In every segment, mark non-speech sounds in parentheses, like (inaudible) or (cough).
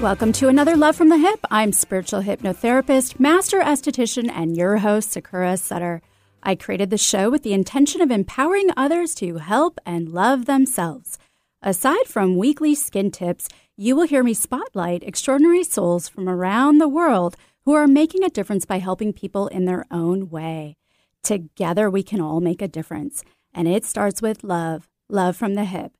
Welcome to another Love from the Hip. I'm spiritual hypnotherapist, master esthetician, and your host, Sakura Sutter. I created the show with the intention of empowering others to help and love themselves. Aside from weekly skin tips, you will hear me spotlight extraordinary souls from around the world who are making a difference by helping people in their own way. Together, we can all make a difference. And it starts with love, love from the hip.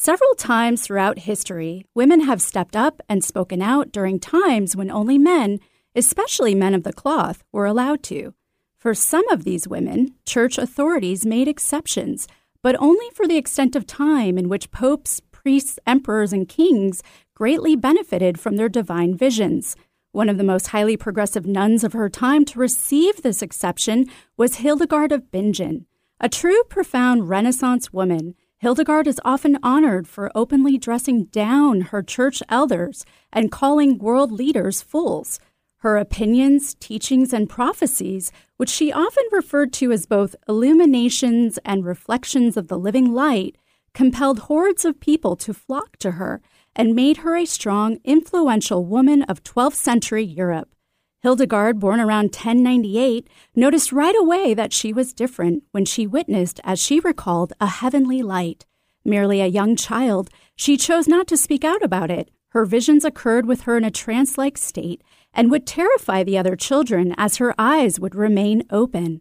Several times throughout history, women have stepped up and spoken out during times when only men, especially men of the cloth, were allowed to. For some of these women, church authorities made exceptions, but only for the extent of time in which popes, priests, emperors, and kings greatly benefited from their divine visions. One of the most highly progressive nuns of her time to receive this exception was Hildegard of Bingen. A true profound Renaissance woman, Hildegard is often honored for openly dressing down her church elders and calling world leaders fools. Her opinions, teachings, and prophecies, which she often referred to as both illuminations and reflections of the living light, compelled hordes of people to flock to her and made her a strong, influential woman of 12th century Europe. Hildegard, born around 1098, noticed right away that she was different when she witnessed, as she recalled, a heavenly light. Merely a young child, she chose not to speak out about it. Her visions occurred with her in a trance like state and would terrify the other children as her eyes would remain open.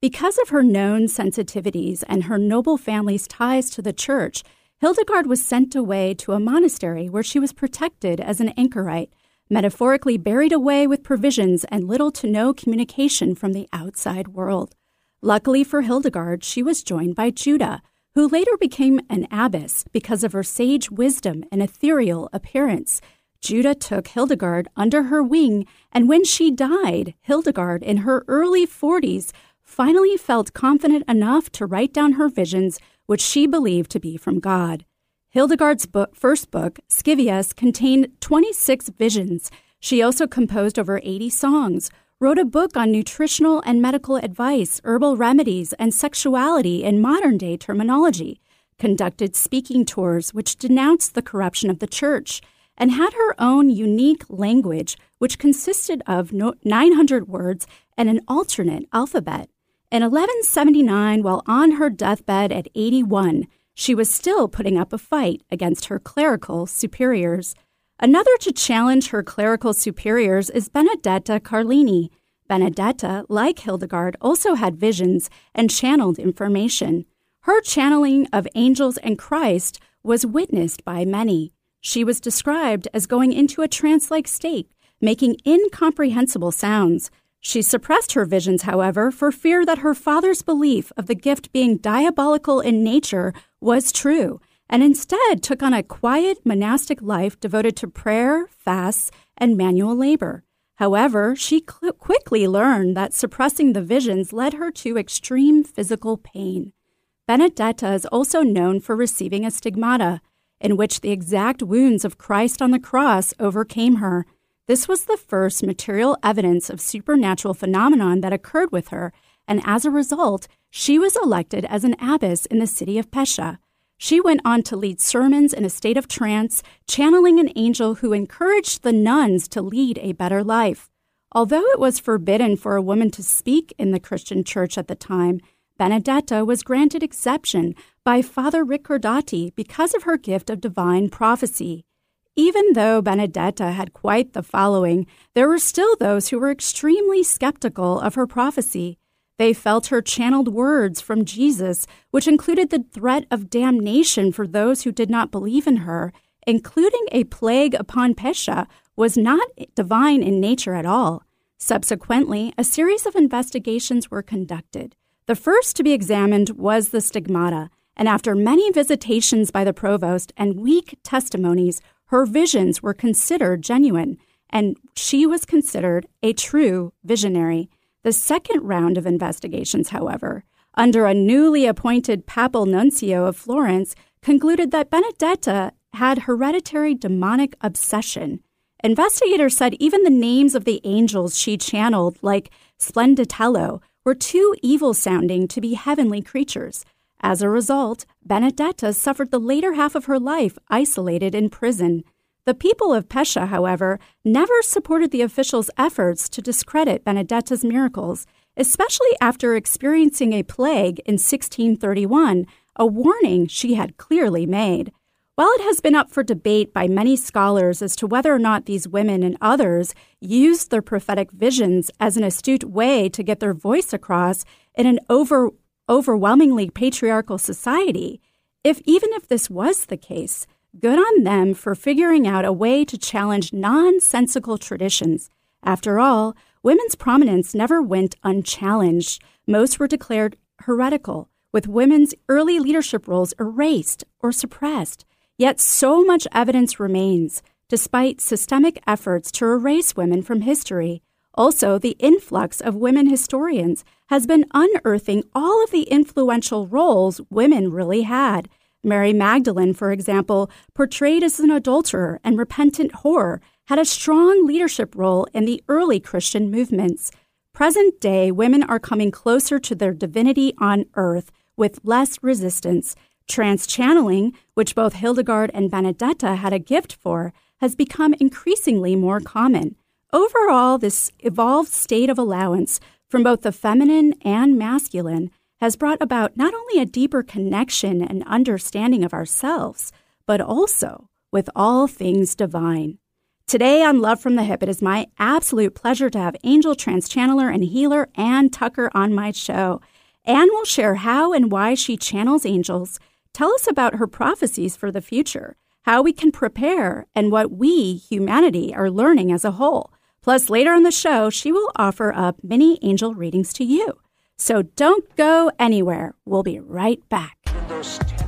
Because of her known sensitivities and her noble family's ties to the church, Hildegard was sent away to a monastery where she was protected as an anchorite metaphorically buried away with provisions and little to no communication from the outside world. Luckily for Hildegard, she was joined by Jutta, who later became an abbess because of her sage wisdom and ethereal appearance. Jutta took Hildegard under her wing, and when she died, Hildegard, in her early 40s, finally felt confident enough to write down her visions, which she believed to be from God. Hildegard's book, first book, Scivias, contained 26 visions. She also composed over 80 songs, wrote a book on nutritional and medical advice, herbal remedies, and sexuality in modern day terminology, conducted speaking tours which denounced the corruption of the church, and had her own unique language, which consisted of 900 words and an alternate alphabet. In 1179, while on her deathbed at 81, she was still putting up a fight against her clerical superiors. Another to challenge her clerical superiors is Benedetta Carlini. Benedetta, like Hildegard, also had visions and channeled information. Her channeling of angels and Christ was witnessed by many. She was described as going into a trance like state, making incomprehensible sounds. She suppressed her visions, however, for fear that her father's belief of the gift being diabolical in nature was true, and instead took on a quiet monastic life devoted to prayer, fasts, and manual labor. However, she cl- quickly learned that suppressing the visions led her to extreme physical pain. Benedetta is also known for receiving a stigmata, in which the exact wounds of Christ on the cross overcame her this was the first material evidence of supernatural phenomenon that occurred with her, and as a result, she was elected as an abbess in the city of Pescia. She went on to lead sermons in a state of trance, channeling an angel who encouraged the nuns to lead a better life. Although it was forbidden for a woman to speak in the Christian church at the time, Benedetta was granted exception by Father Ricordati because of her gift of divine prophecy. Even though Benedetta had quite the following, there were still those who were extremely skeptical of her prophecy. They felt her channeled words from Jesus, which included the threat of damnation for those who did not believe in her, including a plague upon Pescia, was not divine in nature at all. Subsequently, a series of investigations were conducted. The first to be examined was the stigmata, and after many visitations by the provost and weak testimonies, her visions were considered genuine, and she was considered a true visionary. The second round of investigations, however, under a newly appointed papal nuncio of Florence, concluded that Benedetta had hereditary demonic obsession. Investigators said even the names of the angels she channeled, like Splenditello, were too evil sounding to be heavenly creatures. As a result, Benedetta suffered the later half of her life isolated in prison. The people of Pescia, however, never supported the officials' efforts to discredit Benedetta's miracles, especially after experiencing a plague in 1631, a warning she had clearly made. While it has been up for debate by many scholars as to whether or not these women and others used their prophetic visions as an astute way to get their voice across in an over, overwhelmingly patriarchal society, if even if this was the case, good on them for figuring out a way to challenge nonsensical traditions. After all, women's prominence never went unchallenged. Most were declared heretical, with women's early leadership roles erased or suppressed. Yet so much evidence remains, despite systemic efforts to erase women from history. Also, the influx of women historians has been unearthing all of the influential roles women really had. Mary Magdalene, for example, portrayed as an adulterer and repentant whore, had a strong leadership role in the early Christian movements. Present day women are coming closer to their divinity on earth with less resistance. Trance channeling, which both Hildegard and Benedetta had a gift for, has become increasingly more common. Overall, this evolved state of allowance from both the feminine and masculine has brought about not only a deeper connection and understanding of ourselves, but also with all things divine. Today on Love from the Hip, it is my absolute pleasure to have angel trance channeler and healer Ann Tucker on my show. Ann will share how and why she channels angels Tell us about her prophecies for the future, how we can prepare, and what we, humanity, are learning as a whole. Plus, later on the show, she will offer up mini angel readings to you. So don't go anywhere. We'll be right back.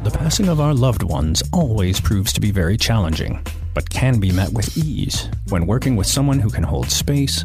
The passing of our loved ones always proves to be very challenging, but can be met with ease when working with someone who can hold space,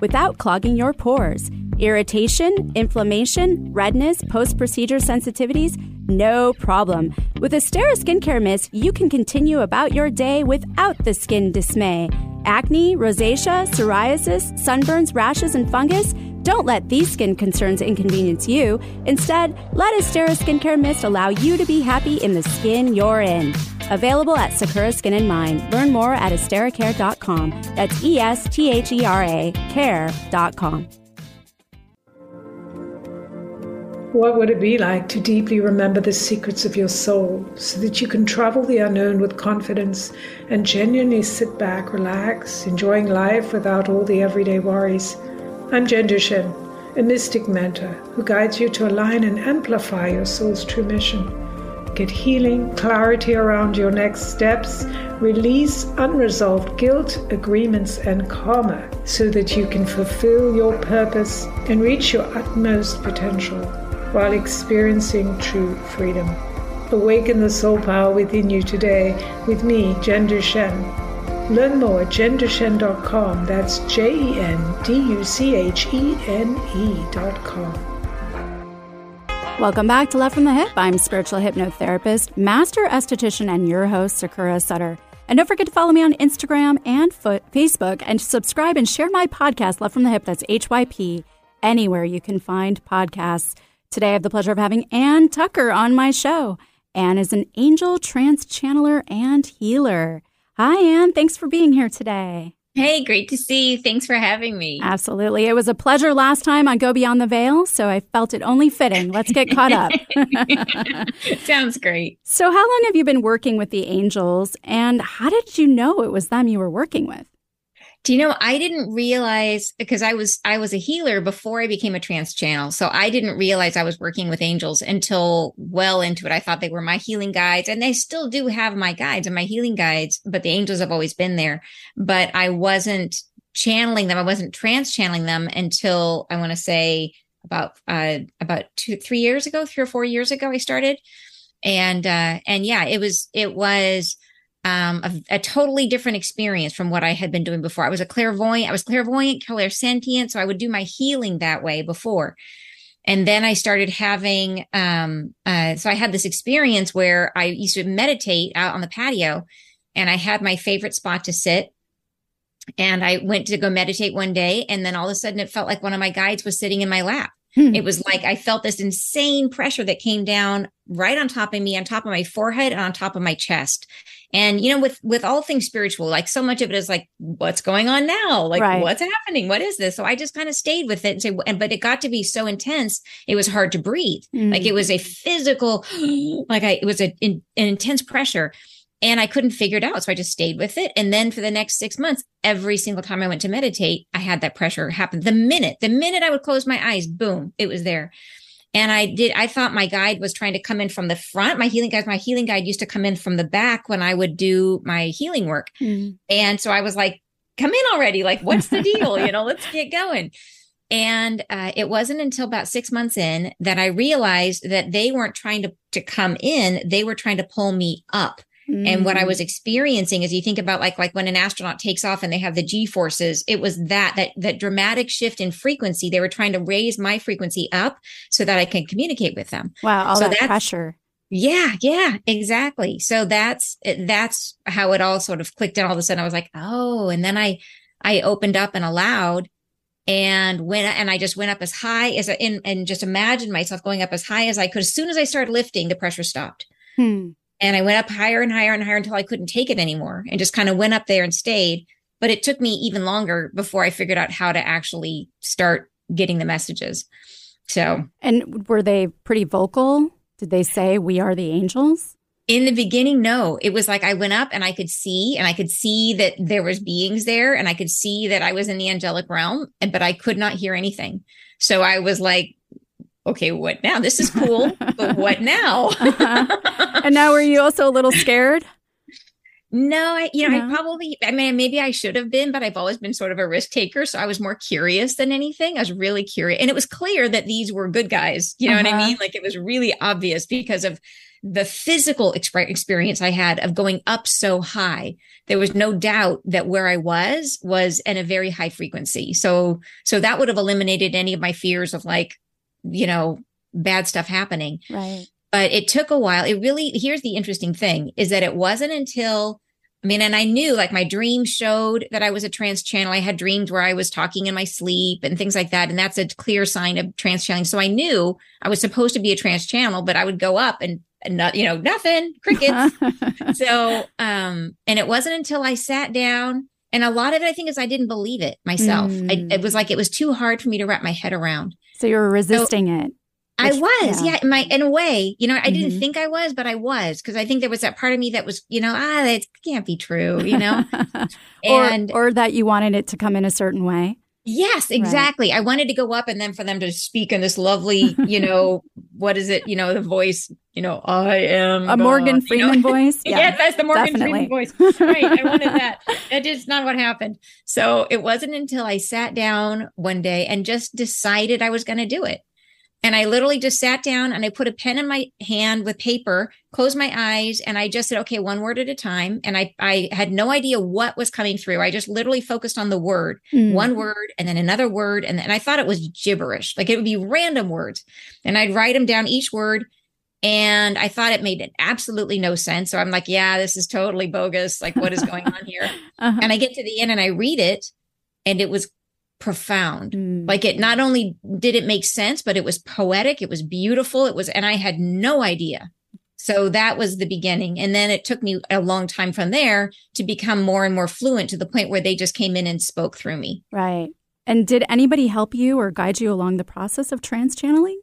without clogging your pores. Irritation, inflammation, redness, post procedure sensitivities? No problem. With Esthera Skincare Mist, you can continue about your day without the skin dismay. Acne, rosacea, psoriasis, sunburns, rashes, and fungus? Don't let these skin concerns inconvenience you. Instead, let Esthera Skincare Mist allow you to be happy in the skin you're in. Available at Sakura Skin and Mind. Learn more at estheracare.com. That's E S T H E R A care.com. What would it be like to deeply remember the secrets of your soul so that you can travel the unknown with confidence and genuinely sit back, relax, enjoying life without all the everyday worries? I'm Jen Duchenne, a mystic mentor who guides you to align and amplify your soul's true mission. Get healing, clarity around your next steps, release unresolved guilt, agreements, and karma so that you can fulfill your purpose and reach your utmost potential while experiencing true freedom. Awaken the soul power within you today with me, Jen Duchenne. Learn more at jenduchenne.com. That's J E N D U C H E N E.com. Welcome back to Love from the Hip. I'm spiritual hypnotherapist, master esthetician, and your host, Sakura Sutter. And don't forget to follow me on Instagram and Facebook and subscribe and share my podcast, Love from the Hip. That's HYP, anywhere you can find podcasts. Today, I have the pleasure of having Ann Tucker on my show. Ann is an angel trance channeler and healer. Hi, Anne. Thanks for being here today. Hey, great to see you. Thanks for having me. Absolutely. It was a pleasure last time on Go Beyond the Veil, so I felt it only fitting. Let's get caught up. (laughs) Sounds great. So, how long have you been working with the angels, and how did you know it was them you were working with? Do you know I didn't realize because I was I was a healer before I became a trance channel. So I didn't realize I was working with angels until well into it. I thought they were my healing guides and they still do have my guides and my healing guides, but the angels have always been there. But I wasn't channeling them. I wasn't trance channeling them until I want to say about uh about 2 3 years ago, 3 or 4 years ago I started. And uh and yeah, it was it was um, a, a, totally different experience from what I had been doing before. I was a clairvoyant, I was clairvoyant, clairsentient, so I would do my healing that way before. And then I started having, um, uh, so I had this experience where I used to meditate out on the patio and I had my favorite spot to sit. And I went to go meditate one day. And then all of a sudden it felt like one of my guides was sitting in my lap. Hmm. It was like I felt this insane pressure that came down right on top of me, on top of my forehead and on top of my chest. And you know, with with all things spiritual, like so much of it is like, what's going on now? Like, right. what's happening? What is this? So I just kind of stayed with it and say, and but it got to be so intense, it was hard to breathe. Mm. Like it was a physical, (gasps) like I, it was a, an intense pressure and I couldn't figure it out. So I just stayed with it. And then for the next six months, every single time I went to meditate, I had that pressure happen. The minute, the minute I would close my eyes, boom, it was there. And I did, I thought my guide was trying to come in from the front. My healing guide, my healing guide used to come in from the back when I would do my healing work. Mm. And so I was like, come in already. Like, what's the deal? (laughs) you know, let's get going. And uh, it wasn't until about six months in that I realized that they weren't trying to, to come in. They were trying to pull me up. Mm. And what I mm. was experiencing is you think about like, like when an astronaut takes off and they have the G forces, it was that, that, that dramatic shift in frequency. They were trying to raise my frequency up so that I can communicate with them. Wow. All so that pressure. Yeah, yeah, exactly. So that's that's how it all sort of clicked and all of a sudden I was like, "Oh." And then I I opened up and allowed and went and I just went up as high as I and, and just imagined myself going up as high as I could. As soon as I started lifting, the pressure stopped. Hmm. And I went up higher and higher and higher until I couldn't take it anymore and just kind of went up there and stayed. But it took me even longer before I figured out how to actually start getting the messages. So, and were they pretty vocal? Did they say, We are the angels? In the beginning, no. It was like I went up and I could see and I could see that there was beings there and I could see that I was in the angelic realm, but I could not hear anything. So I was like, okay, what now? This is cool, but (laughs) what now? uh-huh. And now, were you also a little scared? No, I, you know, no. I probably, I mean, maybe I should have been, but I've always been sort of a risk taker. So I was more curious than anything. I was really curious. And it was clear that these were good guys. You know uh-huh. what I uh-huh. mean? Like it was really obvious because of the physical exp- experience I had of going up so high. There was no doubt that where I was was in a very high frequency. So, so that would have eliminated any of my fears of like, you know, bad stuff happening. Right. But it took a while. It really, here's the interesting thing is that it wasn't until, I mean, and I knew like my dreams showed that I was a trance channel. I had dreams where I was talking in my sleep and things like that. And that's a clear sign of trance channeling. So I knew I was supposed to be a trance channel, but I would go up and, and not, you know, nothing, crickets. (laughs) so, um, and it wasn't until I sat down and a lot of it, I think, is I didn't believe it myself. Mm. I, it was like it was too hard for me to wrap my head around. So you were resisting so, it. I was, yeah. yeah, my in a way, you know, I mm-hmm. didn't think I was, but I was because I think there was that part of me that was, you know, ah, that can't be true, you know, (laughs) and or, or that you wanted it to come in a certain way. Yes, exactly. Right. I wanted to go up and then for them to speak in this lovely, you know, (laughs) what is it? You know, the voice, you know, I am a Morgan Freeman you know? (laughs) voice. Yeah, yes, that's the Morgan definitely. Freeman voice. Right. I wanted that. (laughs) That is not what happened. So it wasn't until I sat down one day and just decided I was going to do it. And I literally just sat down and I put a pen in my hand with paper, closed my eyes, and I just said, okay, one word at a time. And I, I had no idea what was coming through. I just literally focused on the word, mm. one word, and then another word. And, and I thought it was gibberish, like it would be random words. And I'd write them down each word. And I thought it made absolutely no sense. So I'm like, yeah, this is totally bogus. Like, what is going on here? (laughs) uh-huh. And I get to the end and I read it, and it was profound. Mm. Like it not only did it make sense, but it was poetic, it was beautiful, it was, and I had no idea. So that was the beginning. And then it took me a long time from there to become more and more fluent to the point where they just came in and spoke through me. Right. And did anybody help you or guide you along the process of trance channeling?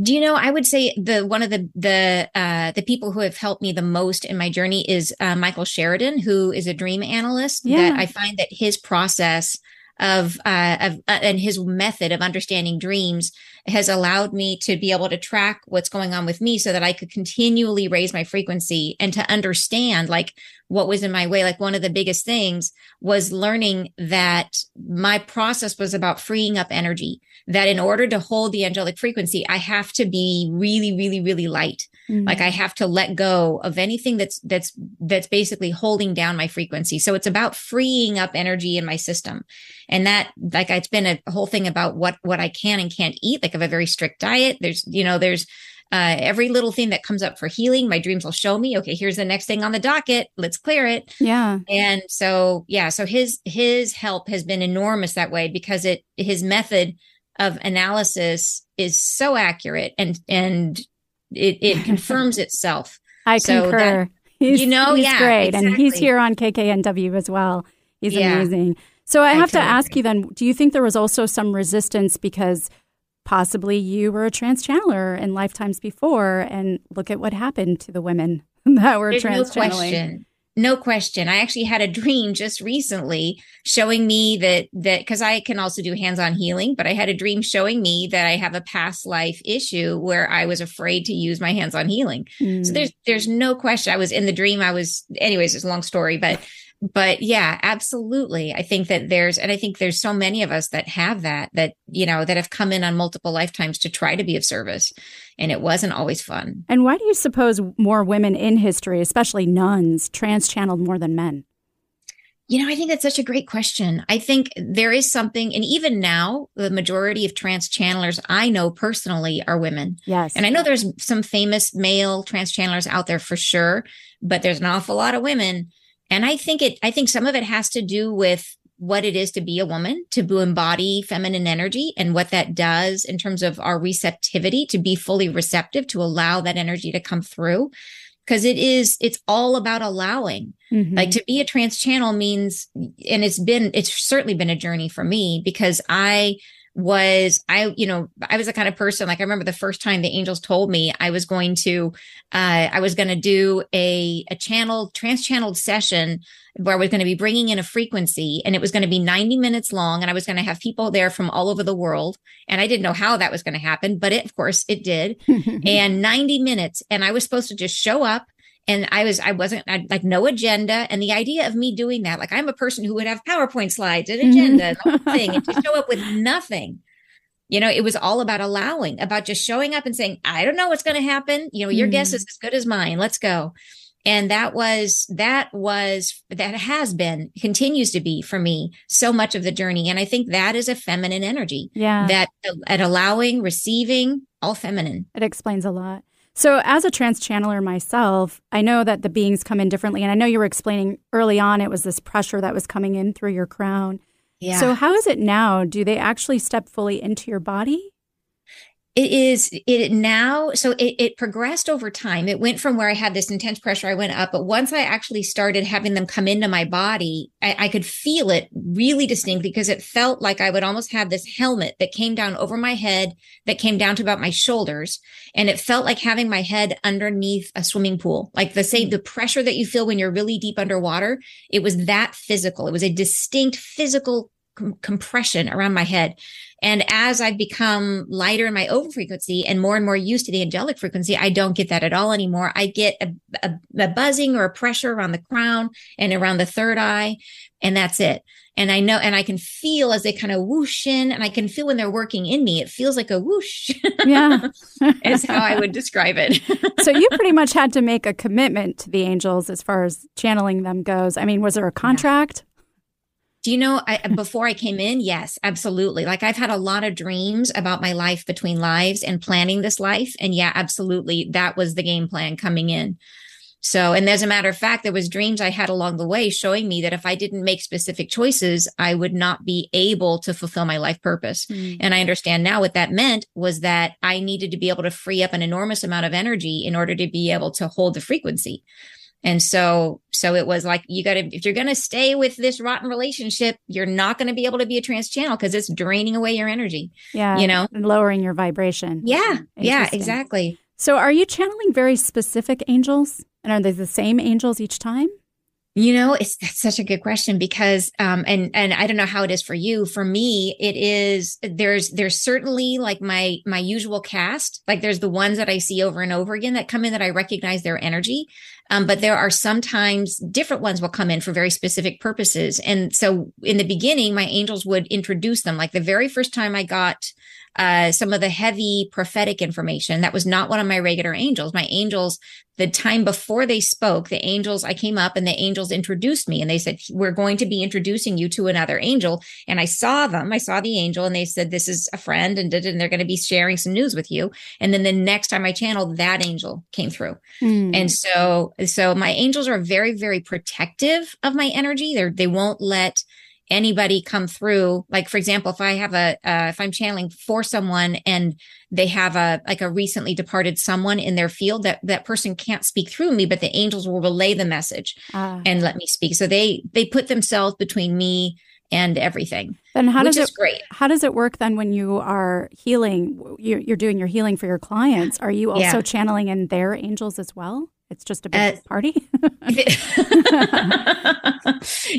Do you know? I would say the one of the the uh, the people who have helped me the most in my journey is uh, Michael Sheridan, who is a dream analyst. Yeah. That I find that his process of uh, of uh, and his method of understanding dreams has allowed me to be able to track what's going on with me so that I could continually raise my frequency and to understand like what was in my way. Like one of the biggest things was learning that my process was about freeing up energy that in order to hold the angelic frequency I have to be really really really light Mm-hmm. Like I have to let go of anything that's that's that's basically holding down my frequency. So it's about freeing up energy in my system. And that like it's been a whole thing about what what I can and can't eat. Like I have a very strict diet. There's you know there's uh, every little thing that comes up for healing, my dreams will show me, okay, here's the next thing on the docket. Let's clear it. Yeah. And so, yeah, so his, his help has been enormous that way because it, his method of analysis is so accurate and, and it, it (laughs) confirms itself. I so concur. That, he's, you know, he's yeah, great. Exactly. And he's here on KKNW as well. He's yeah. amazing. So I have I to ask agree. you then, do you think there was also some resistance because possibly you were a trance channeler in lifetimes before and look at what happened to the women (laughs) that were There's trans no question. No question. I actually had a dream just recently showing me that that because I can also do hands-on healing, but I had a dream showing me that I have a past life issue where I was afraid to use my hands-on healing. Mm. So there's there's no question. I was in the dream. I was anyways, it's a long story, but but yeah, absolutely. I think that there's, and I think there's so many of us that have that, that, you know, that have come in on multiple lifetimes to try to be of service. And it wasn't always fun. And why do you suppose more women in history, especially nuns, trance channeled more than men? You know, I think that's such a great question. I think there is something, and even now, the majority of trance channelers I know personally are women. Yes. And I know there's some famous male trance channelers out there for sure, but there's an awful lot of women and I think it, I think some of it has to do with what it is to be a woman, to embody feminine energy and what that does in terms of our receptivity to be fully receptive, to allow that energy to come through. Cause it is, it's all about allowing. Mm-hmm. Like to be a trance channel means, and it's been, it's certainly been a journey for me because I, was I, you know, I was the kind of person like I remember the first time the angels told me I was going to, uh, I was going to do a a channel trans channeled session where I was going to be bringing in a frequency and it was going to be 90 minutes long and I was going to have people there from all over the world and I didn't know how that was going to happen, but it, of course it did. (laughs) and 90 minutes and I was supposed to just show up and I was, I wasn't I, like no agenda. And the idea of me doing that, like I'm a person who would have PowerPoint slides and agenda, mm-hmm. and thing, and to show up with nothing. You know, it was all about allowing, about just showing up and saying, I don't know what's going to happen. You know, your mm. guess is as good as mine. Let's go. And that was, that was, that has been, continues to be for me so much of the journey. And I think that is a feminine energy. Yeah. That at allowing, receiving, all feminine. It explains a lot. So, as a trance channeler myself, I know that the beings come in differently. And I know you were explaining early on it was this pressure that was coming in through your crown. Yeah. So, how is it now? Do they actually step fully into your body? It is it now so it, it, progressed over time. It went from where i had this intense pressure i went up but once i actually started having them come into my body I, I, could feel it really distinctly because it felt like i would almost have this helmet that came down over my head that came down to about my shoulders and it felt like having my head underneath a swimming pool. Like the same the pressure that you feel when you're really deep underwater it was that physical. It was a distinct physical com- compression around my head and as I've become lighter in my over frequency and more and more used to the angelic frequency, I don't get that at all anymore. I get a, a, a buzzing or a pressure around the crown and around the third eye. And that's it. And I know, and I can feel as they kind of whoosh in and I can feel when they're working in me, it feels like a whoosh. Yeah. (laughs) is how I would describe it. (laughs) so you pretty much had to make a commitment to the angels as far as channeling them goes. I mean, was there a contract? Do you know, I, before I came in, yes, absolutely. Like I've had a lot of dreams about my life between lives and planning this life. And yeah, absolutely. That was the game plan coming in. So, and as a matter of fact, there was dreams I had along the way showing me that if I didn't make specific choices, I would not be able to fulfill my life purpose. Mm. And I understand now what that meant was that I needed to be able to free up an enormous amount of energy in order to be able to hold the frequency. And so, so it was like, you got to, if you're going to stay with this rotten relationship, you're not going to be able to be a trance channel because it's draining away your energy. Yeah. You know, and lowering your vibration. Yeah. Yeah, exactly. So are you channeling very specific angels? And are they the same angels each time? You know, it's that's such a good question because um and and I don't know how it is for you. For me, it is there's there's certainly like my my usual cast. Like there's the ones that I see over and over again that come in that I recognize their energy. Um, but there are sometimes different ones will come in for very specific purposes. And so in the beginning, my angels would introduce them. Like the very first time I got uh, some of the heavy prophetic information. That was not one of my regular angels. My angels, the time before they spoke, the angels, I came up and the angels introduced me and they said, We're going to be introducing you to another angel. And I saw them. I saw the angel and they said, This is a friend and, and they're going to be sharing some news with you. And then the next time I channeled, that angel came through. Mm. And so, so my angels are very, very protective of my energy. They're, they won't let anybody come through. Like for example if i have a uh, if i'm channeling for someone and they have a like a recently departed someone in their field that that person can't speak through me but the angels will relay the message uh, and let me speak. So they they put themselves between me and everything. Then how does it great. how does it work then when you are healing you're, you're doing your healing for your clients? Are you also yeah. channeling in their angels as well it's just a big uh, party. it, (laughs)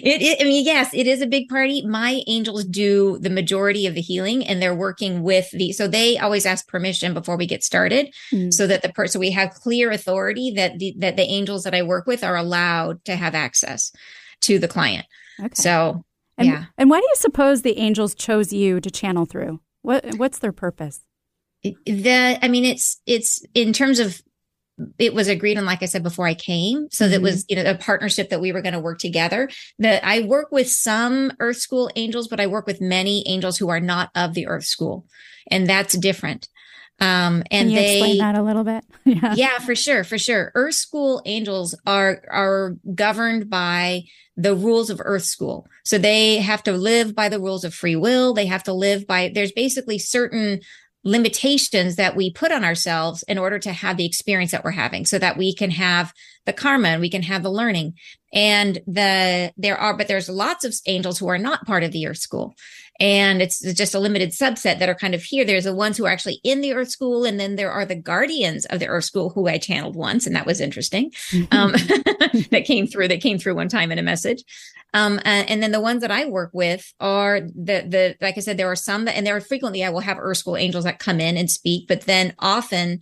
it, I mean, yes, it is a big party. My angels do the majority of the healing, and they're working with the. So they always ask permission before we get started, mm. so that the person we have clear authority that the that the angels that I work with are allowed to have access to the client. Okay. So and, yeah. And why do you suppose the angels chose you to channel through? What what's their purpose? The I mean, it's it's in terms of it was agreed on, like I said before I came. So mm-hmm. that was, you know, a partnership that we were going to work together. That I work with some Earth School angels, but I work with many angels who are not of the Earth School. And that's different. Um, and they explain that a little bit. (laughs) yeah. yeah, for sure, for sure. Earth School angels are are governed by the rules of Earth School. So they have to live by the rules of free will. They have to live by. There's basically certain limitations that we put on ourselves in order to have the experience that we're having so that we can have the karma and we can have the learning. And the there are but there's lots of angels who are not part of the earth school and it's just a limited subset that are kind of here. There's the ones who are actually in the earth school and then there are the guardians of the earth school who i channeled once and that was interesting. Um, (laughs) that came through that came through one time in a message. Um, uh, and then the ones that I work with are the the like I said, there are some that and there are frequently I will have Earth School angels that come in and speak, but then often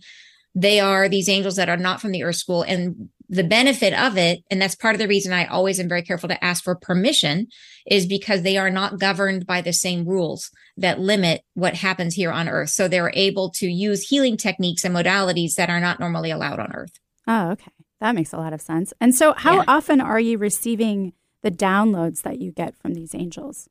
they are these angels that are not from the Earth School. And the benefit of it, and that's part of the reason I always am very careful to ask for permission, is because they are not governed by the same rules that limit what happens here on Earth. So they're able to use healing techniques and modalities that are not normally allowed on Earth. Oh, okay. That makes a lot of sense. And so, how yeah. often are you receiving the downloads that you get from these angels?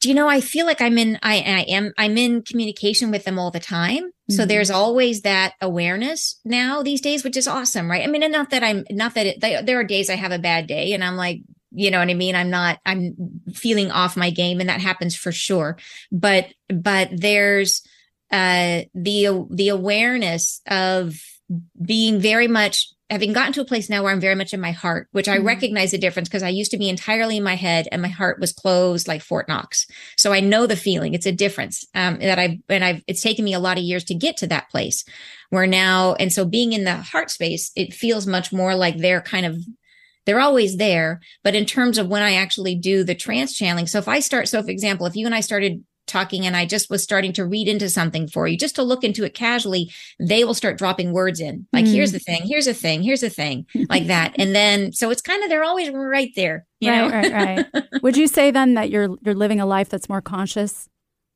Do you know, I feel like I'm in, I, I am, I'm in communication with them all the time. Mm-hmm. So there's always that awareness now these days, which is awesome, right? I mean, not that I'm, not that it, there are days I have a bad day and I'm like, you know what I mean? I'm not, I'm feeling off my game and that happens for sure. But, but there's, uh, the, the awareness of being very much having gotten to a place now where I'm very much in my heart, which I mm-hmm. recognize the difference because I used to be entirely in my head and my heart was closed like Fort Knox. So I know the feeling. It's a difference um, that I've, and I've it's taken me a lot of years to get to that place where now and so being in the heart space, it feels much more like they're kind of they're always there. But in terms of when I actually do the trance channeling, so if I start, so for example, if you and I started talking and I just was starting to read into something for you, just to look into it casually, they will start dropping words in. Like, mm. here's the thing, here's a thing, here's a thing, like (laughs) that. And then so it's kind of they're always right there. You right, know? right, right. (laughs) Would you say then that you're you're living a life that's more conscious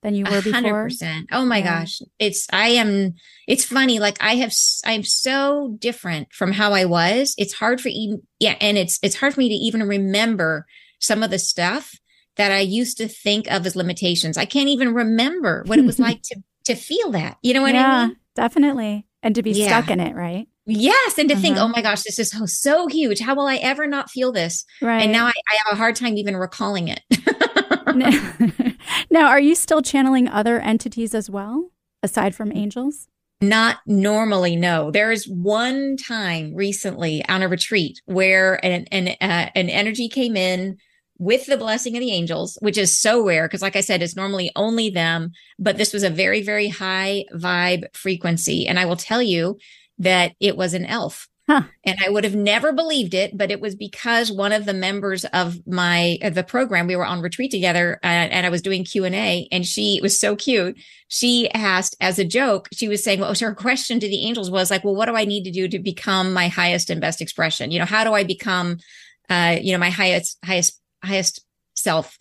than you were before? 100%. Oh my yeah. gosh. It's I am it's funny like I have I'm so different from how I was. It's hard for even yeah, and it's it's hard for me to even remember some of the stuff that I used to think of as limitations. I can't even remember what it was (laughs) like to to feel that. You know what yeah, I mean? Definitely. And to be yeah. stuck in it, right? Yes. And to uh-huh. think, oh my gosh, this is so, so huge. How will I ever not feel this? Right. And now I, I have a hard time even recalling it. (laughs) (laughs) now, are you still channeling other entities as well, aside from angels? Not normally, no. There's one time recently on a retreat where an an, uh, an energy came in with the blessing of the angels, which is so rare because, like I said, it's normally only them. But this was a very, very high vibe frequency, and I will tell you that it was an elf. Huh. And I would have never believed it, but it was because one of the members of my of the program we were on retreat together, uh, and I was doing Q and A, and she was so cute. She asked as a joke, she was saying, "Well, so her question to the angels was like, well, what do I need to do to become my highest and best expression? You know, how do I become, uh, you know, my highest highest highest self?"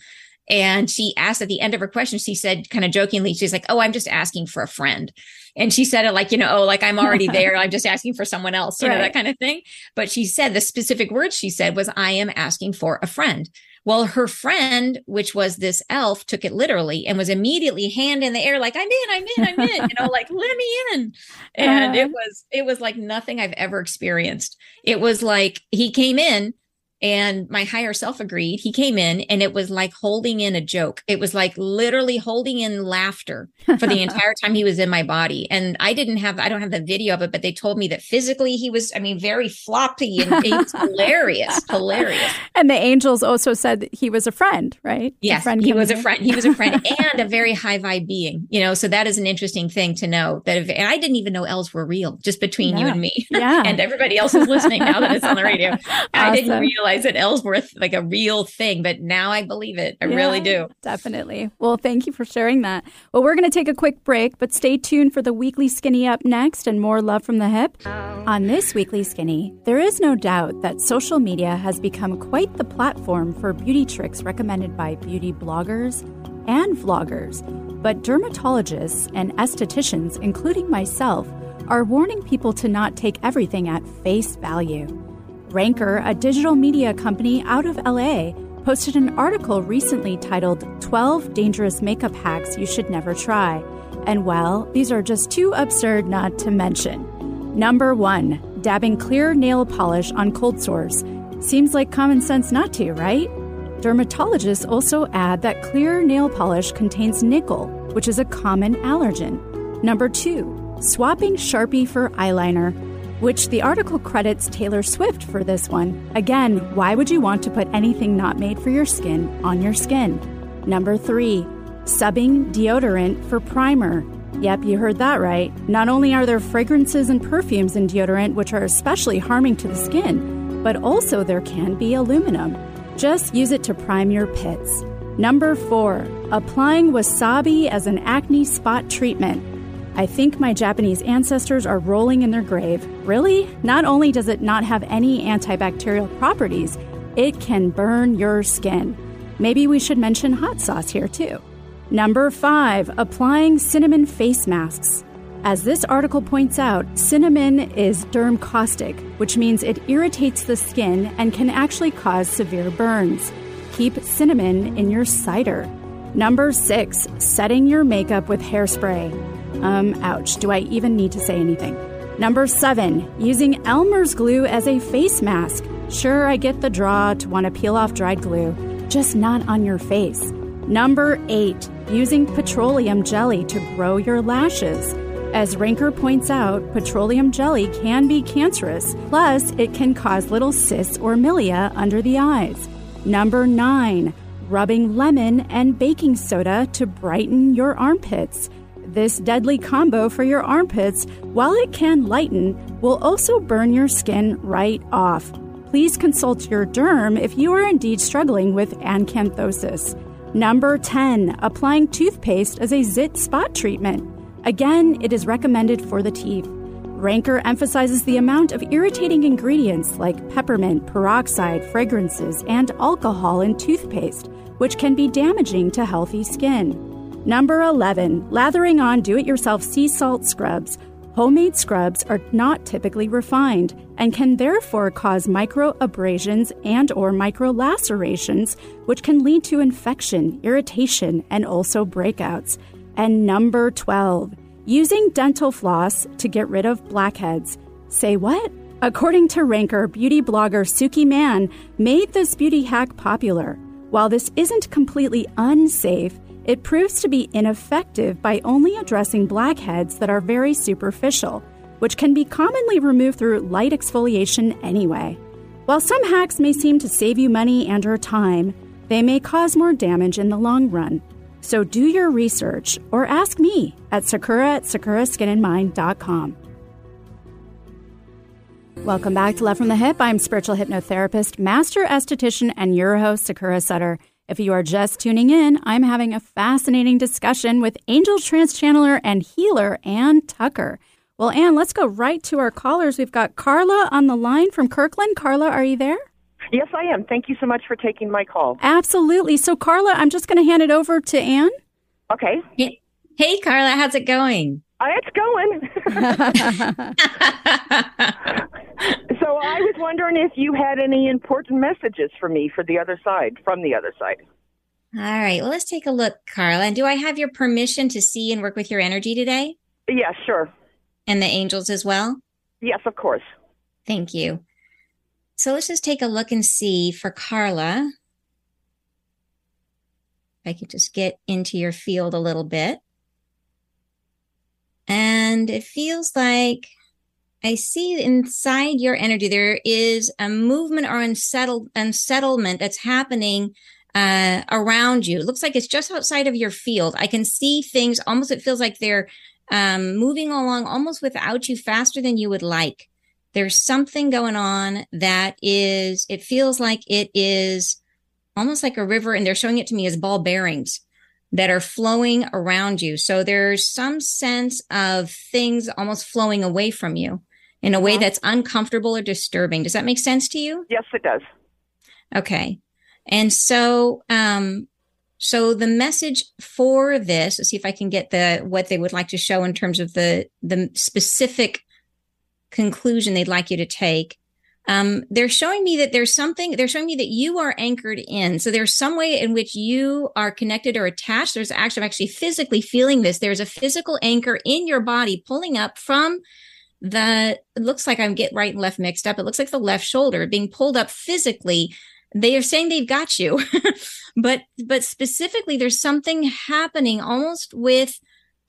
And she asked at the end of her question, she said, kind of jokingly, she's like, Oh, I'm just asking for a friend. And she said it like, you know, oh, like I'm already (laughs) there. I'm just asking for someone else, you right. know, that kind of thing. But she said the specific words she said was, I am asking for a friend. Well, her friend, which was this elf, took it literally and was immediately hand in the air, like, I'm in, I'm in, I'm in, you know, like, let me in. And uh-huh. it was, it was like nothing I've ever experienced. It was like he came in and my higher self agreed. He came in and it was like holding in a joke. It was like literally holding in laughter for the (laughs) entire time he was in my body. And I didn't have, I don't have the video of it, but they told me that physically he was, I mean, very floppy and it's (laughs) hilarious, hilarious. And the angels also said he was a friend, right? Yes, friend he was a friend. He was a friend and a very high vibe being, you know, so that is an interesting thing to know that, if, and I didn't even know elves were real just between yeah. you and me yeah. (laughs) and everybody else is listening now that it's on the radio. Awesome. I didn't realize realize that Ellsworth like a real thing, but now I believe it. I yeah, really do. Definitely. Well, thank you for sharing that. Well, we're going to take a quick break, but stay tuned for the weekly skinny up next and more love from the hip. On this weekly skinny, there is no doubt that social media has become quite the platform for beauty tricks recommended by beauty bloggers and vloggers. But dermatologists and estheticians, including myself, are warning people to not take everything at face value. Ranker, a digital media company out of LA, posted an article recently titled 12 Dangerous Makeup Hacks You Should Never Try. And well, these are just too absurd not to mention. Number one, dabbing clear nail polish on cold sores. Seems like common sense not to, right? Dermatologists also add that clear nail polish contains nickel, which is a common allergen. Number two, swapping Sharpie for eyeliner which the article credits Taylor Swift for this one. Again, why would you want to put anything not made for your skin on your skin? Number three, subbing deodorant for primer. Yep, you heard that right. Not only are there fragrances and perfumes in deodorant which are especially harming to the skin, but also there can be aluminum. Just use it to prime your pits. Number four, applying wasabi as an acne spot treatment. I think my Japanese ancestors are rolling in their grave. Really? Not only does it not have any antibacterial properties, it can burn your skin. Maybe we should mention hot sauce here too. Number five, applying cinnamon face masks. As this article points out, cinnamon is dermocaustic, which means it irritates the skin and can actually cause severe burns. Keep cinnamon in your cider. Number six, setting your makeup with hairspray. Um, ouch. Do I even need to say anything? Number seven, using Elmer's glue as a face mask. Sure, I get the draw to want to peel off dried glue, just not on your face. Number eight, using petroleum jelly to grow your lashes. As Ranker points out, petroleum jelly can be cancerous, plus, it can cause little cysts or milia under the eyes. Number nine, rubbing lemon and baking soda to brighten your armpits. This deadly combo for your armpits, while it can lighten, will also burn your skin right off. Please consult your derm if you are indeed struggling with acanthosis. Number 10, applying toothpaste as a zit spot treatment. Again, it is recommended for the teeth. Ranker emphasizes the amount of irritating ingredients like peppermint, peroxide, fragrances, and alcohol in toothpaste, which can be damaging to healthy skin. Number 11, lathering on do it yourself sea salt scrubs. Homemade scrubs are not typically refined and can therefore cause micro abrasions and or micro lacerations which can lead to infection, irritation and also breakouts. And number 12, using dental floss to get rid of blackheads. Say what? According to Ranker, beauty blogger Suki Mann made this beauty hack popular. While this isn't completely unsafe, it proves to be ineffective by only addressing blackheads that are very superficial, which can be commonly removed through light exfoliation anyway. While some hacks may seem to save you money and or time, they may cause more damage in the long run. So do your research or ask me at sakura at sakuraskinandmind.com. Welcome back to Love from the Hip. I'm spiritual hypnotherapist, master esthetician, and your host, Sakura Sutter. If you are just tuning in, I'm having a fascinating discussion with angel trance channeler and healer Anne Tucker. Well, Anne, let's go right to our callers. We've got Carla on the line from Kirkland. Carla, are you there? Yes, I am. Thank you so much for taking my call. Absolutely. So, Carla, I'm just going to hand it over to Anne. Okay. Hey, hey, Carla, how's it going? Uh, it's going. (laughs) so I was wondering if you had any important messages for me for the other side, from the other side. All right. Well, let's take a look, Carla. And do I have your permission to see and work with your energy today? Yeah, sure. And the angels as well? Yes, of course. Thank you. So let's just take a look and see for Carla. If I could just get into your field a little bit. And it feels like I see inside your energy there is a movement or unsettled unsettlement that's happening uh, around you. It looks like it's just outside of your field. I can see things almost. It feels like they're um, moving along almost without you faster than you would like. There's something going on that is. It feels like it is almost like a river, and they're showing it to me as ball bearings that are flowing around you. So there's some sense of things almost flowing away from you in a way that's uncomfortable or disturbing. Does that make sense to you? Yes, it does. Okay. And so, um, so the message for this, let's see if I can get the, what they would like to show in terms of the, the specific conclusion they'd like you to take um, they're showing me that there's something, they're showing me that you are anchored in. So there's some way in which you are connected or attached. There's actually, I'm actually physically feeling this. There's a physical anchor in your body pulling up from the, it looks like I'm get right and left mixed up. It looks like the left shoulder being pulled up physically. They are saying they've got you, (laughs) but, but specifically there's something happening almost with,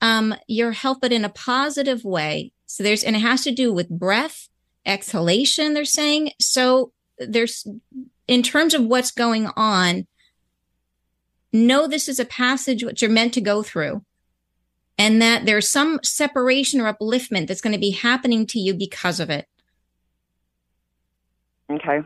um, your health, but in a positive way. So there's, and it has to do with breath exhalation, they're saying. So there's, in terms of what's going on, know this is a passage which you're meant to go through and that there's some separation or upliftment that's going to be happening to you because of it. Okay.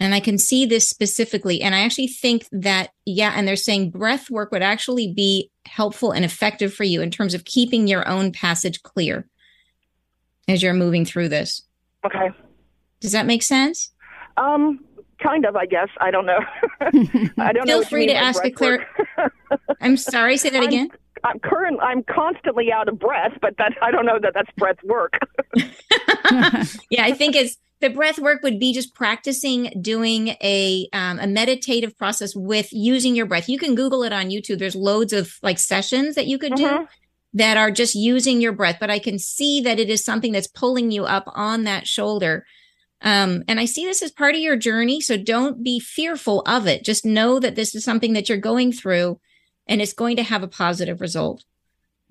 And I can see this specifically. And I actually think that, yeah, and they're saying breath work would actually be helpful and effective for you in terms of keeping your own passage clear as you're moving through this. Okay. Does that make sense? Um, kind of, I guess. I don't know. (laughs) I don't Feel free to ask a clear. (laughs) I'm sorry. Say that I'm, again. I'm current. I'm constantly out of breath, but that I don't know that that's breath work. (laughs) yeah, I think it's the breath work would be just practicing doing a um, a meditative process with using your breath. You can Google it on YouTube. There's loads of like sessions that you could do that are just using your breath, but I can see that it is something that's pulling you up on that shoulder. Um, and I see this as part of your journey. So don't be fearful of it. Just know that this is something that you're going through and it's going to have a positive result.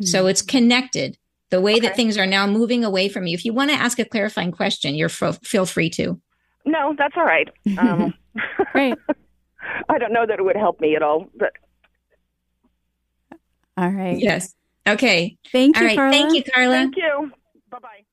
So it's connected the way that things are now moving away from you. If you want to ask a clarifying question, you're f- feel free to. no, that's all right. Um, (laughs) Great. (laughs) I don't know that it would help me at all, but All right. Yes. Okay. Thank you, All right. Carla. Thank you, Carla. thank you. Bye bye.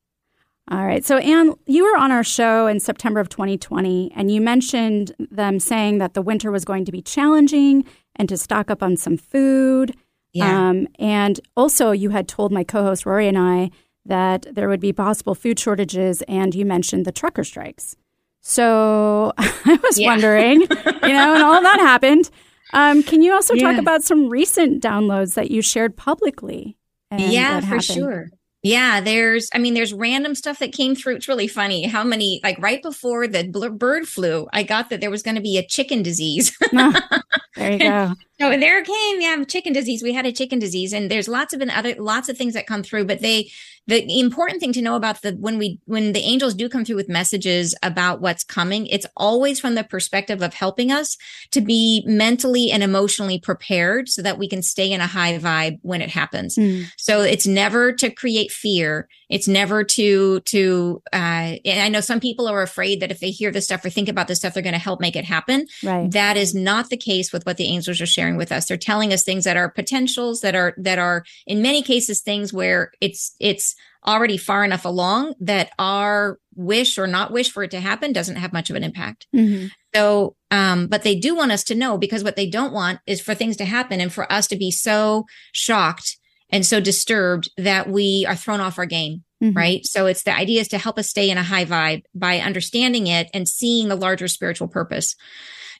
All right. So, Anne, you were on our show in September of 2020, and you mentioned them saying that the winter was going to be challenging and to stock up on some food. Yeah. Um, and also, you had told my co host Rory and I that there would be possible food shortages, and you mentioned the trucker strikes. So, (laughs) I was Yeah. wondering, you know, and all of that happened. Um, can you also talk about some recent downloads that you shared publicly? yeah, for sure. Yeah, there's, I mean, there's random stuff that came through. It's really funny how many, like right before the bird flu, I got that there was going to be a chicken disease. (laughs) there you go. So there came, yeah, chicken disease. We had a chicken disease, and there's lots of other lots of things that come through. But they, the important thing to know about the when we when the angels do come through with messages about what's coming, it's always from the perspective of helping us to be mentally and emotionally prepared so that we can stay in a high vibe when it happens. Mm. So it's never to create fear. It's never to to. Uh, and I know some people are afraid that if they hear this stuff or think about this stuff, they're going to help make it happen. Right. That is not the case with what the angels are sharing with us. They're telling us things that are potentials that are that are in many cases things where it's it's already far enough along that our wish or not wish for it to happen doesn't have much of an impact. Mm-hmm. So, um, but they do want us to know because what they don't want is for things to happen and for us to be so shocked and so disturbed that we are thrown off our game. Mm-hmm. Right. So it's the idea is to help us stay in a high vibe by understanding it and seeing the larger spiritual purpose.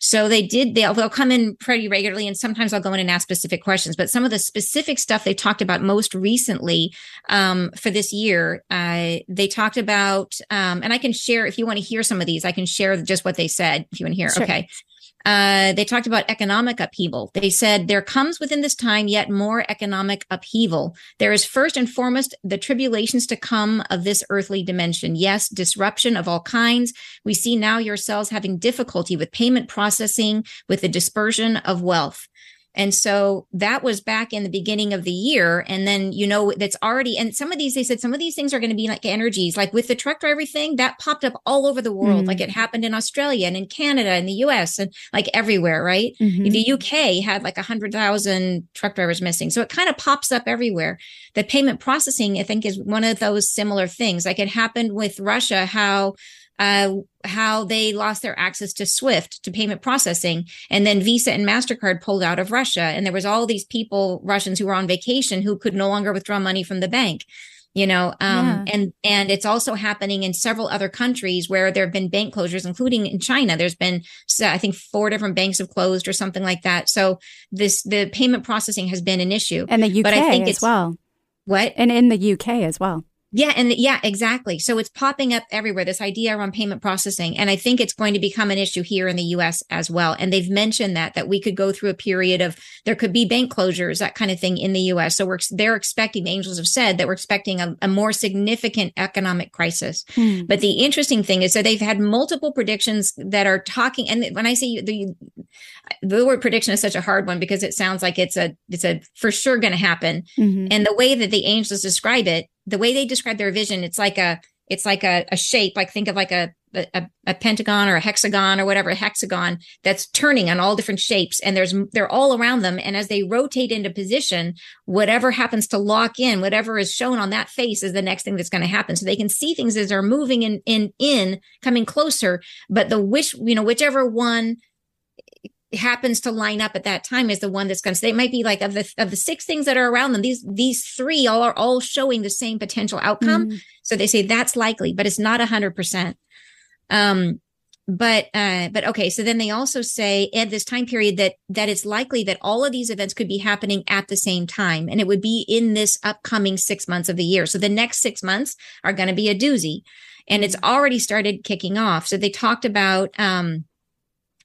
So they did, they'll, they'll come in pretty regularly and sometimes I'll go in and ask specific questions, but some of the specific stuff they talked about most recently, um, for this year, uh, they talked about, um, and I can share if you want to hear some of these, I can share just what they said if you want to hear. Sure. Okay. Uh, they talked about economic upheaval. They said there comes within this time yet more economic upheaval. There is first and foremost the tribulations to come of this earthly dimension. Yes, disruption of all kinds. We see now yourselves having difficulty with payment processing, with the dispersion of wealth. And so that was back in the beginning of the year. And then, you know, that's already, and some of these, they said some of these things are going to be like energies, like with the truck driver thing that popped up all over the world. Mm. Like it happened in Australia and in Canada and the US and like everywhere, right? Mm-hmm. The UK had like a hundred thousand truck drivers missing. So it kind of pops up everywhere. The payment processing, I think is one of those similar things. Like it happened with Russia, how uh, how they lost their access to Swift to payment processing. And then Visa and MasterCard pulled out of Russia. And there was all these people, Russians who were on vacation who could no longer withdraw money from the bank. You know, um, yeah. and, and it's also happening in several other countries where there have been bank closures, including in China. There's been, I think four different banks have closed or something like that. So this, the payment processing has been an issue. And the UK but I think as well. What? And in the UK as well. Yeah. And yeah, exactly. So it's popping up everywhere, this idea around payment processing. And I think it's going to become an issue here in the US as well. And they've mentioned that, that we could go through a period of, there could be bank closures, that kind of thing in the US. So we're, they're expecting, the angels have said that we're expecting a, a more significant economic crisis. Hmm. But the interesting thing is so they've had multiple predictions that are talking. And when I say the, the word prediction is such a hard one because it sounds like it's a, it's a for sure going to happen. Mm-hmm. And the way that the angels describe it, the way they describe their vision, it's like a it's like a, a shape, like think of like a, a, a pentagon or a hexagon or whatever, a hexagon that's turning on all different shapes. And there's, they're all around them. And as they rotate into position, whatever happens to lock in, whatever is shown on that face is the next thing that's going to happen. So they can see things as they're moving in, in, in coming closer. But the wish, you know, whichever one happens to line up at that time is the one that's going to say it might be like of the of the six things that are around them these these three all are all showing the same potential outcome mm. so they say that's likely but it's not a hundred percent um but uh but okay so then they also say at this time period that that it's likely that all of these events could be happening at the same time and it would be in this upcoming six months of the year so the next six months are going to be a doozy and it's mm. already started kicking off so they talked about um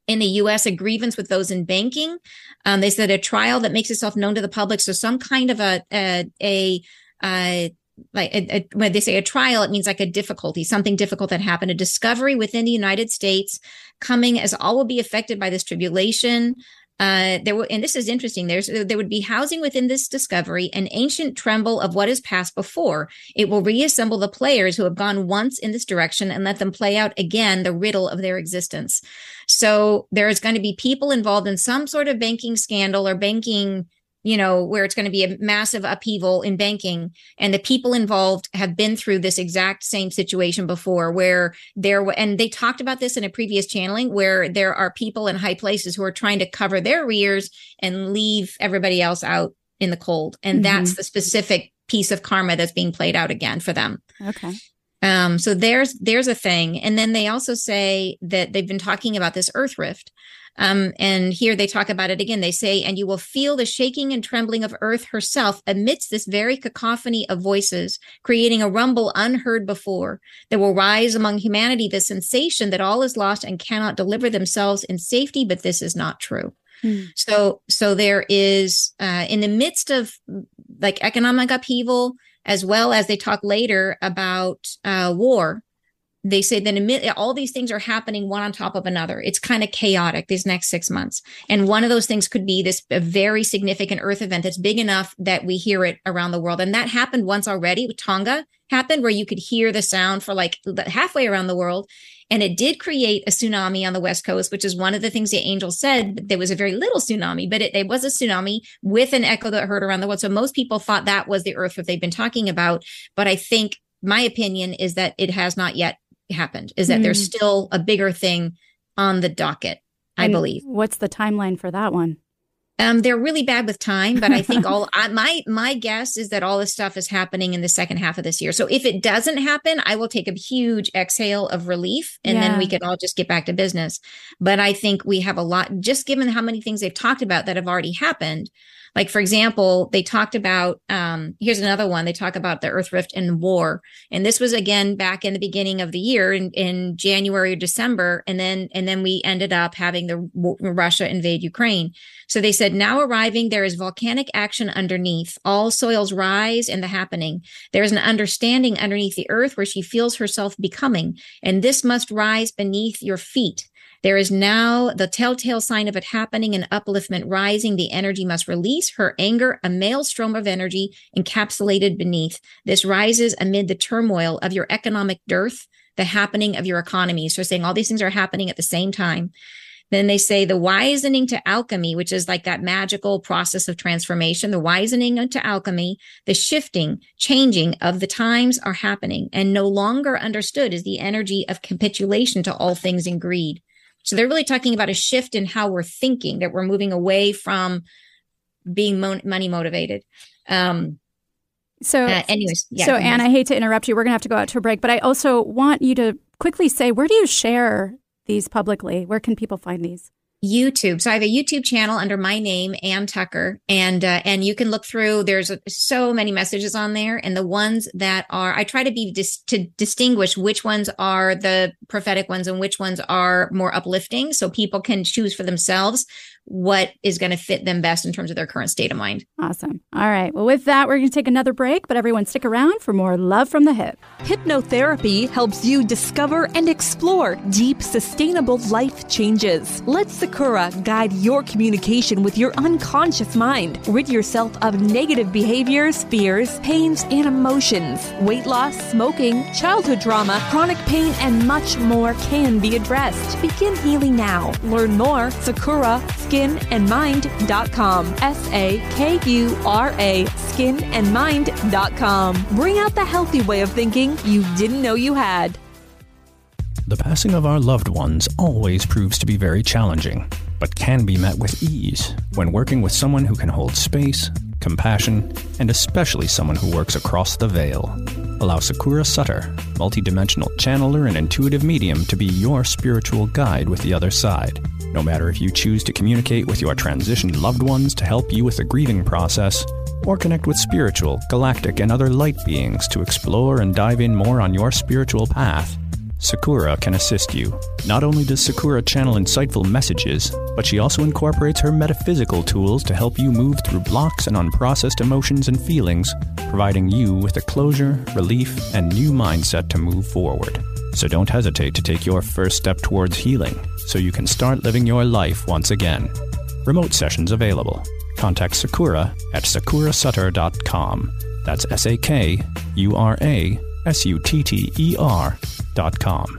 in the US a grievance with those in banking. Um, they said a trial that makes itself known to the public. So some kind of a, a, a, like a, a, when they say a trial, it means like a difficulty, something difficult that happened, a discovery within the United States coming as all will be affected by this tribulation, uh, there and this is interesting. There's there would be housing within this discovery, an ancient tremble of what has passed before. It will reassemble the players who have gone once in this direction and let them play out again the riddle of their existence. So there is going to be people involved in some sort of banking scandal or banking you know, where it's going to be a massive upheaval in banking. And the people involved have been through this exact same situation before where there, were and they talked about this in a previous channeling where there are people in high places who are trying to cover their rears and leave everybody else out in the cold. And mm-hmm. that's the specific piece of karma that's being played out again for them. Okay. Um, so there's there's a thing, and then they also say that they've been talking about this Earth rift, um, and here they talk about it again. They say, and you will feel the shaking and trembling of Earth herself amidst this very cacophony of voices, creating a rumble unheard before. There will rise among humanity the sensation that all is lost and cannot deliver themselves in safety, but this is not true. Hmm. So, so there is, uh, in the midst of like economic upheaval, as well as they talk later about uh, war. They say that all these things are happening one on top of another. It's kind of chaotic these next six months. And one of those things could be this a very significant earth event that's big enough that we hear it around the world. And that happened once already with Tonga happened where you could hear the sound for like halfway around the world. And it did create a tsunami on the West Coast, which is one of the things the angel said. There was a very little tsunami, but it, it was a tsunami with an echo that heard around the world. So most people thought that was the earth that they've been talking about. But I think my opinion is that it has not yet happened, is that mm. there's still a bigger thing on the docket, I and believe. What's the timeline for that one? Um, they're really bad with time, but I think (laughs) all I, my my guess is that all this stuff is happening in the second half of this year. So if it doesn't happen, I will take a huge exhale of relief, and yeah. then we can all just get back to business. But I think we have a lot, just given how many things they've talked about that have already happened. Like, for example, they talked about, um, here's another one. They talk about the Earth Rift and war. And this was again back in the beginning of the year in, in January or December. And then, and then we ended up having the Russia invade Ukraine. So they said, now arriving, there is volcanic action underneath. All soils rise in the happening. There is an understanding underneath the earth where she feels herself becoming. And this must rise beneath your feet. There is now the telltale sign of it happening, an upliftment rising. The energy must release her anger, a maelstrom of energy encapsulated beneath. This rises amid the turmoil of your economic dearth, the happening of your economy. So saying all these things are happening at the same time. Then they say the wisening to alchemy, which is like that magical process of transformation, the wisening to alchemy, the shifting, changing of the times are happening and no longer understood is the energy of capitulation to all things in greed. So they're really talking about a shift in how we're thinking, that we're moving away from being mo- money motivated. Um, so, uh, anyways, yeah, so Anne, I hate to interrupt you. We're going to have to go out to a break, but I also want you to quickly say where do you share these publicly? Where can people find these? YouTube. So I have a YouTube channel under my name, Anne Tucker, and uh, and you can look through. There's so many messages on there, and the ones that are, I try to be dis- to distinguish which ones are the prophetic ones and which ones are more uplifting, so people can choose for themselves what is going to fit them best in terms of their current state of mind. Awesome. All right. Well, with that, we're going to take another break, but everyone stick around for more Love from the Hip. Hypnotherapy helps you discover and explore deep, sustainable life changes. Let Sakura guide your communication with your unconscious mind. Rid yourself of negative behaviors, fears, pains, and emotions. Weight loss, smoking, childhood trauma, chronic pain, and much more can be addressed. Begin healing now. Learn more. Sakura Skin skinandmind.com. S A K U R A, skinandmind.com. Bring out the healthy way of thinking you didn't know you had. The passing of our loved ones always proves to be very challenging, but can be met with ease when working with someone who can hold space, compassion, and especially someone who works across the veil. Allow Sakura Sutter, multidimensional channeler and intuitive medium, to be your spiritual guide with the other side. No matter if you choose to communicate with your transitioned loved ones to help you with the grieving process, or connect with spiritual, galactic, and other light beings to explore and dive in more on your spiritual path, Sakura can assist you. Not only does Sakura channel insightful messages, but she also incorporates her metaphysical tools to help you move through blocks and unprocessed emotions and feelings, providing you with a closure, relief, and new mindset to move forward. So don't hesitate to take your first step towards healing so you can start living your life once again. Remote sessions available. Contact Sakura at sakurasutter.com. That's S A K U R A S U T T E R dot com.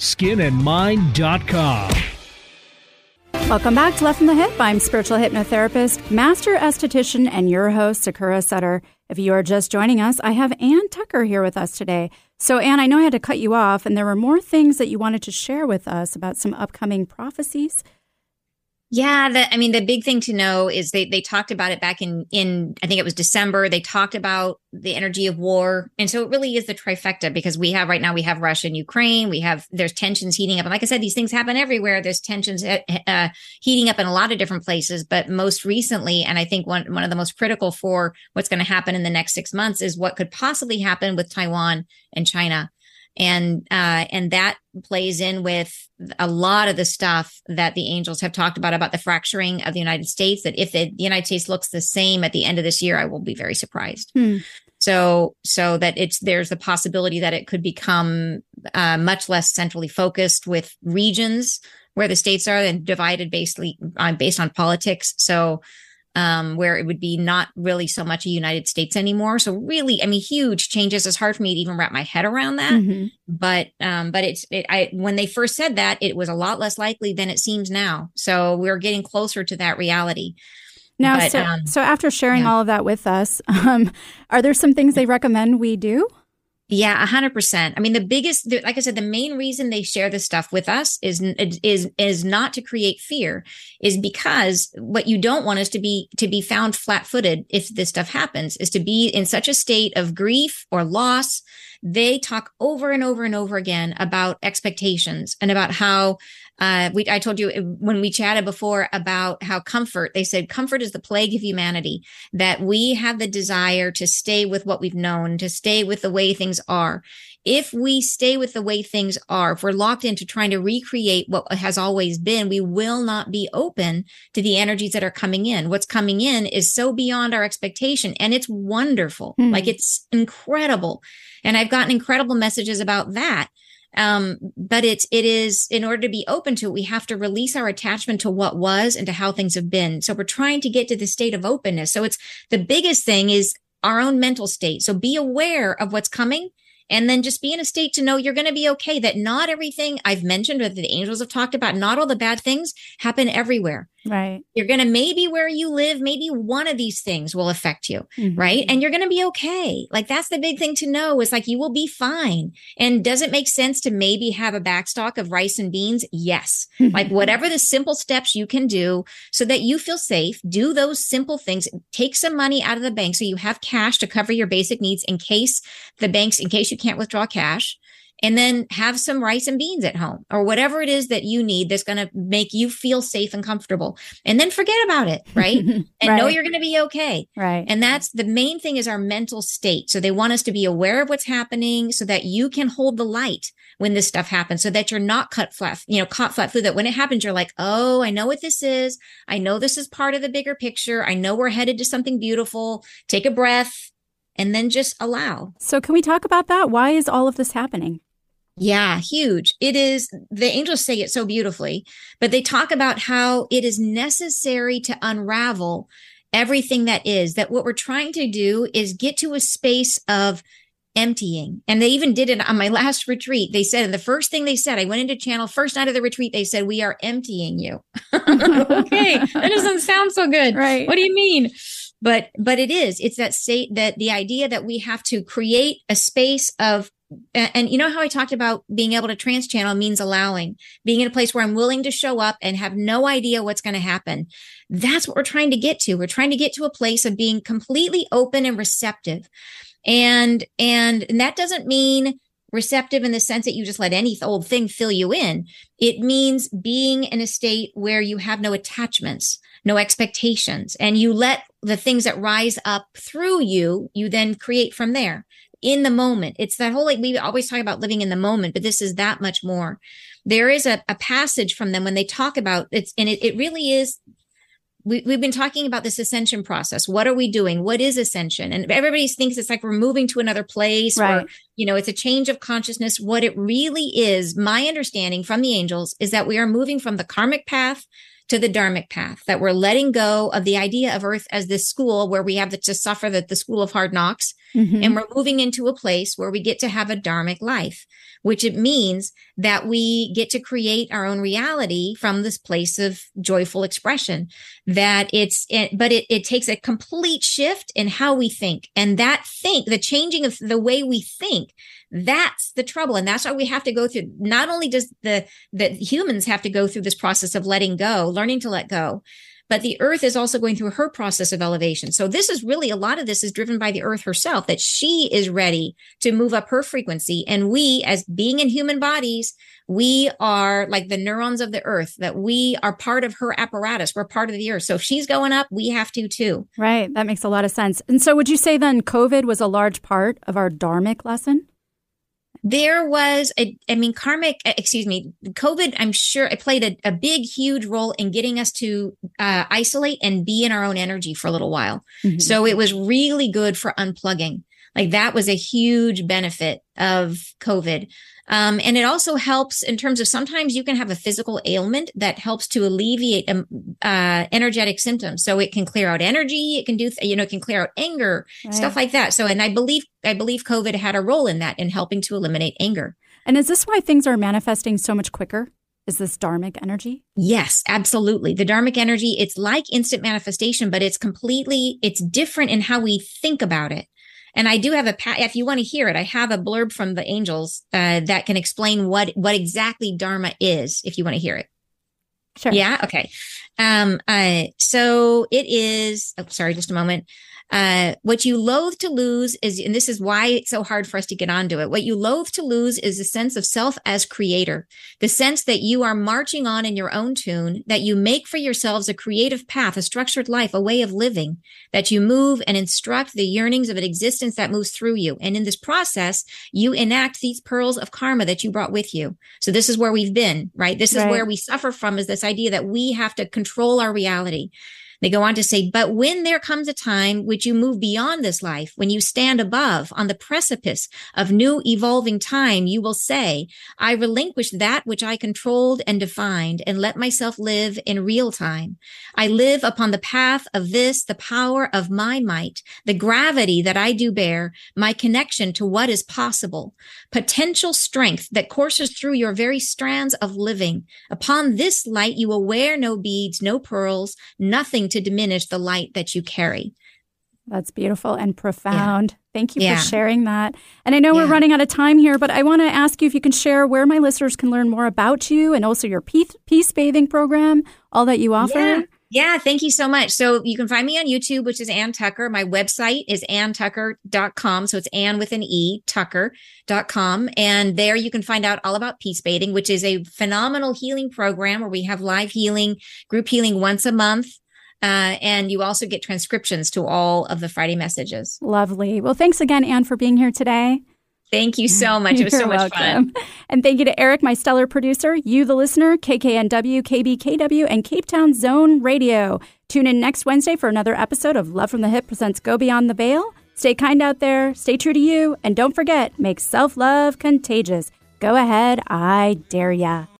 skinandmind.com. Welcome back to Love from the Hip. I'm spiritual hypnotherapist, master esthetician, and your host, Sakura Sutter. If you are just joining us, I have Anne Tucker here with us today. So, Anne, I know I had to cut you off, and there were more things that you wanted to share with us about some upcoming prophecies. Yeah, the, I mean, the big thing to know is they they talked about it back in in I think it was December. They talked about the energy of war, and so it really is the trifecta because we have right now we have Russia and Ukraine. We have there's tensions heating up, and like I said, these things happen everywhere. There's tensions uh, uh heating up in a lot of different places, but most recently, and I think one one of the most critical for what's going to happen in the next six months is what could possibly happen with Taiwan and China and uh, and that plays in with a lot of the stuff that the angels have talked about about the fracturing of the United States. That if the, the United States looks the same at the end of this year, I will be very surprised. Hmm. So so that it's there's the possibility that it could become uh, much less centrally focused with regions where the states are and divided basically uh, based on politics. So um, where it would be not really so much a United States anymore. So really, I mean, huge changes. It's hard for me to even wrap my head around that. Mm-hmm. But um, but it's it, I when they first said that, it was a lot less likely than it seems now. So we're getting closer to that reality. Now, but, so, um, so after sharing yeah. all of that with us, (laughs) um, are there some things they recommend we do? Yeah, a hundred percent. I mean, the biggest, like I said, the main reason they share this stuff with us is, is, is not to create fear is because what you don't want is to be, to be found flat footed if this stuff happens is to be in such a state of grief or loss. They talk over and over and over again about expectations and about how uh, we, I told you when we chatted before about how comfort, they said comfort is the plague of humanity, that we have the desire to stay with what we've known, to stay with the way things are. If we stay with the way things are, if we're locked into trying to recreate what has always been, we will not be open to the energies that are coming in. What's coming in is so beyond our expectation and it's wonderful. Hmm. Like it's incredible. And I've gotten incredible messages about that um, but it's, it is in order to be open to it, we have to release our attachment to what was and to how things have been. So we're trying to get to the state of openness. So it's the biggest thing is our own mental state. So be aware of what's coming and then just be in a state to know you're going to be okay that not everything I've mentioned or that the angels have talked about, not all the bad things happen everywhere. Right. You're going to maybe where you live, maybe one of these things will affect you. Mm-hmm. Right. And you're going to be okay. Like that's the big thing to know is like you will be fine. And does it make sense to maybe have a backstock of rice and beans? Yes. (laughs) Like whatever the simple steps you can do so that you feel safe, do those simple things. Take some money out of the bank so you have cash to cover your basic needs in case the banks, in case you can't withdraw cash and then have some rice and beans at home or whatever it is that you need that's going to make you feel safe and comfortable. And then forget about it right? (laughs) And right. know you're going to be okay. Right. And that's the main thing is our mental state. So they want us to be aware of what's happening so that you can hold the light when this stuff happens so that you're not cut flat you know caught flat food that. When it happens you're like oh i know what this is. I know this is part of the bigger picture. I know we're headed to something beautiful. Take a breath and then just allow. So, can we talk about that? Why is all of this happening? Yeah, huge. It is, the angels say it so beautifully, but they talk about how it is necessary to unravel everything that is, that what we're trying to do is get to a space of emptying. And they even did it on my (laughs) last retreat. They said, and the first thing they said, I went into channel first night of the retreat, they said, we are emptying you. (laughs) okay. That doesn't sound so good. Right. What do you mean? But, but it is, it's that state that the idea that we have to create a space of and, and, you know how I talked about being able to trans channel means allowing, being in a place where I'm willing to show up and have no idea what's going to happen. That's what we're trying to get to. We're trying to get to a place of being completely open and receptive. And, and, and that doesn't mean receptive in the sense that you just let any old thing fill you in. It means being in a state where you have no attachments, no expectations, and you let the things that rise up through you, you then create from there in the moment. It's that whole like we always talk about living in the moment, but this is that much more. There is a, a passage from them when they talk about it's, and it, it really is we, we've been talking about this ascension process. What are we doing? What is ascension? And everybody thinks it's like we're moving to another place Right. or, you know, it's a change of consciousness. What it really is, my understanding from the angels is that we are moving from the karmic path to the dharmic path, that we're letting go of the idea of earth as this school where we have to suffer the, the school of hard knocks. Mhm. And we're moving into a place where we get to have a dharmic life, which it means that we get to create our own reality from this place of joyful expression. That it's, it, but it, it takes a complete shift in how we think. And that think, the changing of the way we think, that's the trouble. And that's why we have to go through, not only does the, the humans have to go through this process of letting go, learning to let go, but the earth is also going through her process of elevation. So this is really a lot of this is driven by the earth herself that she is ready to move up her frequency. And we, as being in human bodies, we are like the neurons of the earth, that we are part of her apparatus. We're part of the earth. So if she's going up, we have to too. Right. That makes a lot of sense. And so, would you say then COVID was a large part of our dharmic lesson? There was a, I mean, karmic, uh, excuse me, COVID, I'm sure it played a, a big, huge role in getting us to uh, isolate and be in our own energy for a little while. Mhm. So it was really good for unplugging. Like that was a huge benefit of COVID. Um, and it also helps in terms of sometimes you can have a physical ailment that helps to alleviate um, uh, energetic symptoms. So it can clear out energy. It can do, th- you know, it can clear out anger, Right. stuff like that. So, and I believe, I believe COVID had a role in that in helping to eliminate anger. And is this why things are manifesting so much quicker? Is this dharmic energy? Yes, absolutely. The dharmic energy, it's like instant manifestation, but it's completely, it's different in how we think about it. And I do have a, if you want to hear it, I have a blurb from the angels uh, that can explain what, what exactly Dharma is, if you want to hear it. Sure. Yeah. Okay. Um, uh, so it is, oh, sorry, just a moment. Uh, what you loathe to lose is, and this is why it's so hard for us to get onto it. What you loathe to lose is a sense of self as creator, the sense that you are marching on in your own tune, that you make for yourselves a creative path, a structured life, a way of living, that you move and instruct the yearnings of an existence that moves through you. And in this process, you enact these pearls of karma that you brought with you. So this is where we've been, right? This is Right. where we suffer from is this idea that we have to control our reality. They go on to say, but when there comes a time which you move beyond this life, when you stand above on the precipice of new evolving time, you will say, I relinquish that which I controlled and defined and let myself live in real time. I live upon the path of this, the power of my might, the gravity that I do bear, my connection to what is possible, potential strength that courses through your very strands of living. Upon this light, you will wear no beads, no pearls, nothing to diminish the light that you carry. That's beautiful and profound. Thank you Yeah. for sharing that. And I know we're running out of time here, but I want to ask you if you can share where my listeners can learn more about you and also your peace, peace bathing program, all that you offer. Yeah. Yeah, thank you so much. So you can find me on YouTube, which is Anne Tucker. My website is annetucker.com. So it's Anne with an E, Tucker.com. And there you can find out all about peace bathing, which is a phenomenal healing program where we have live healing, group healing once a month. Uh, and you also get transcriptions to all of the Friday messages. Lovely. Well, thanks again, Anne, for being here today. Thank you so much. It was (laughs) so You're much fun. And thank you to Eric, my stellar producer, you, the listener, KKNW, KBKW, and Cape Town Zone Radio. Tune in next Wednesday for another episode of Love from the Hip presents Go Beyond the Veil. Stay kind out there, stay true to you, and don't forget, make self love contagious. Go ahead, I dare ya.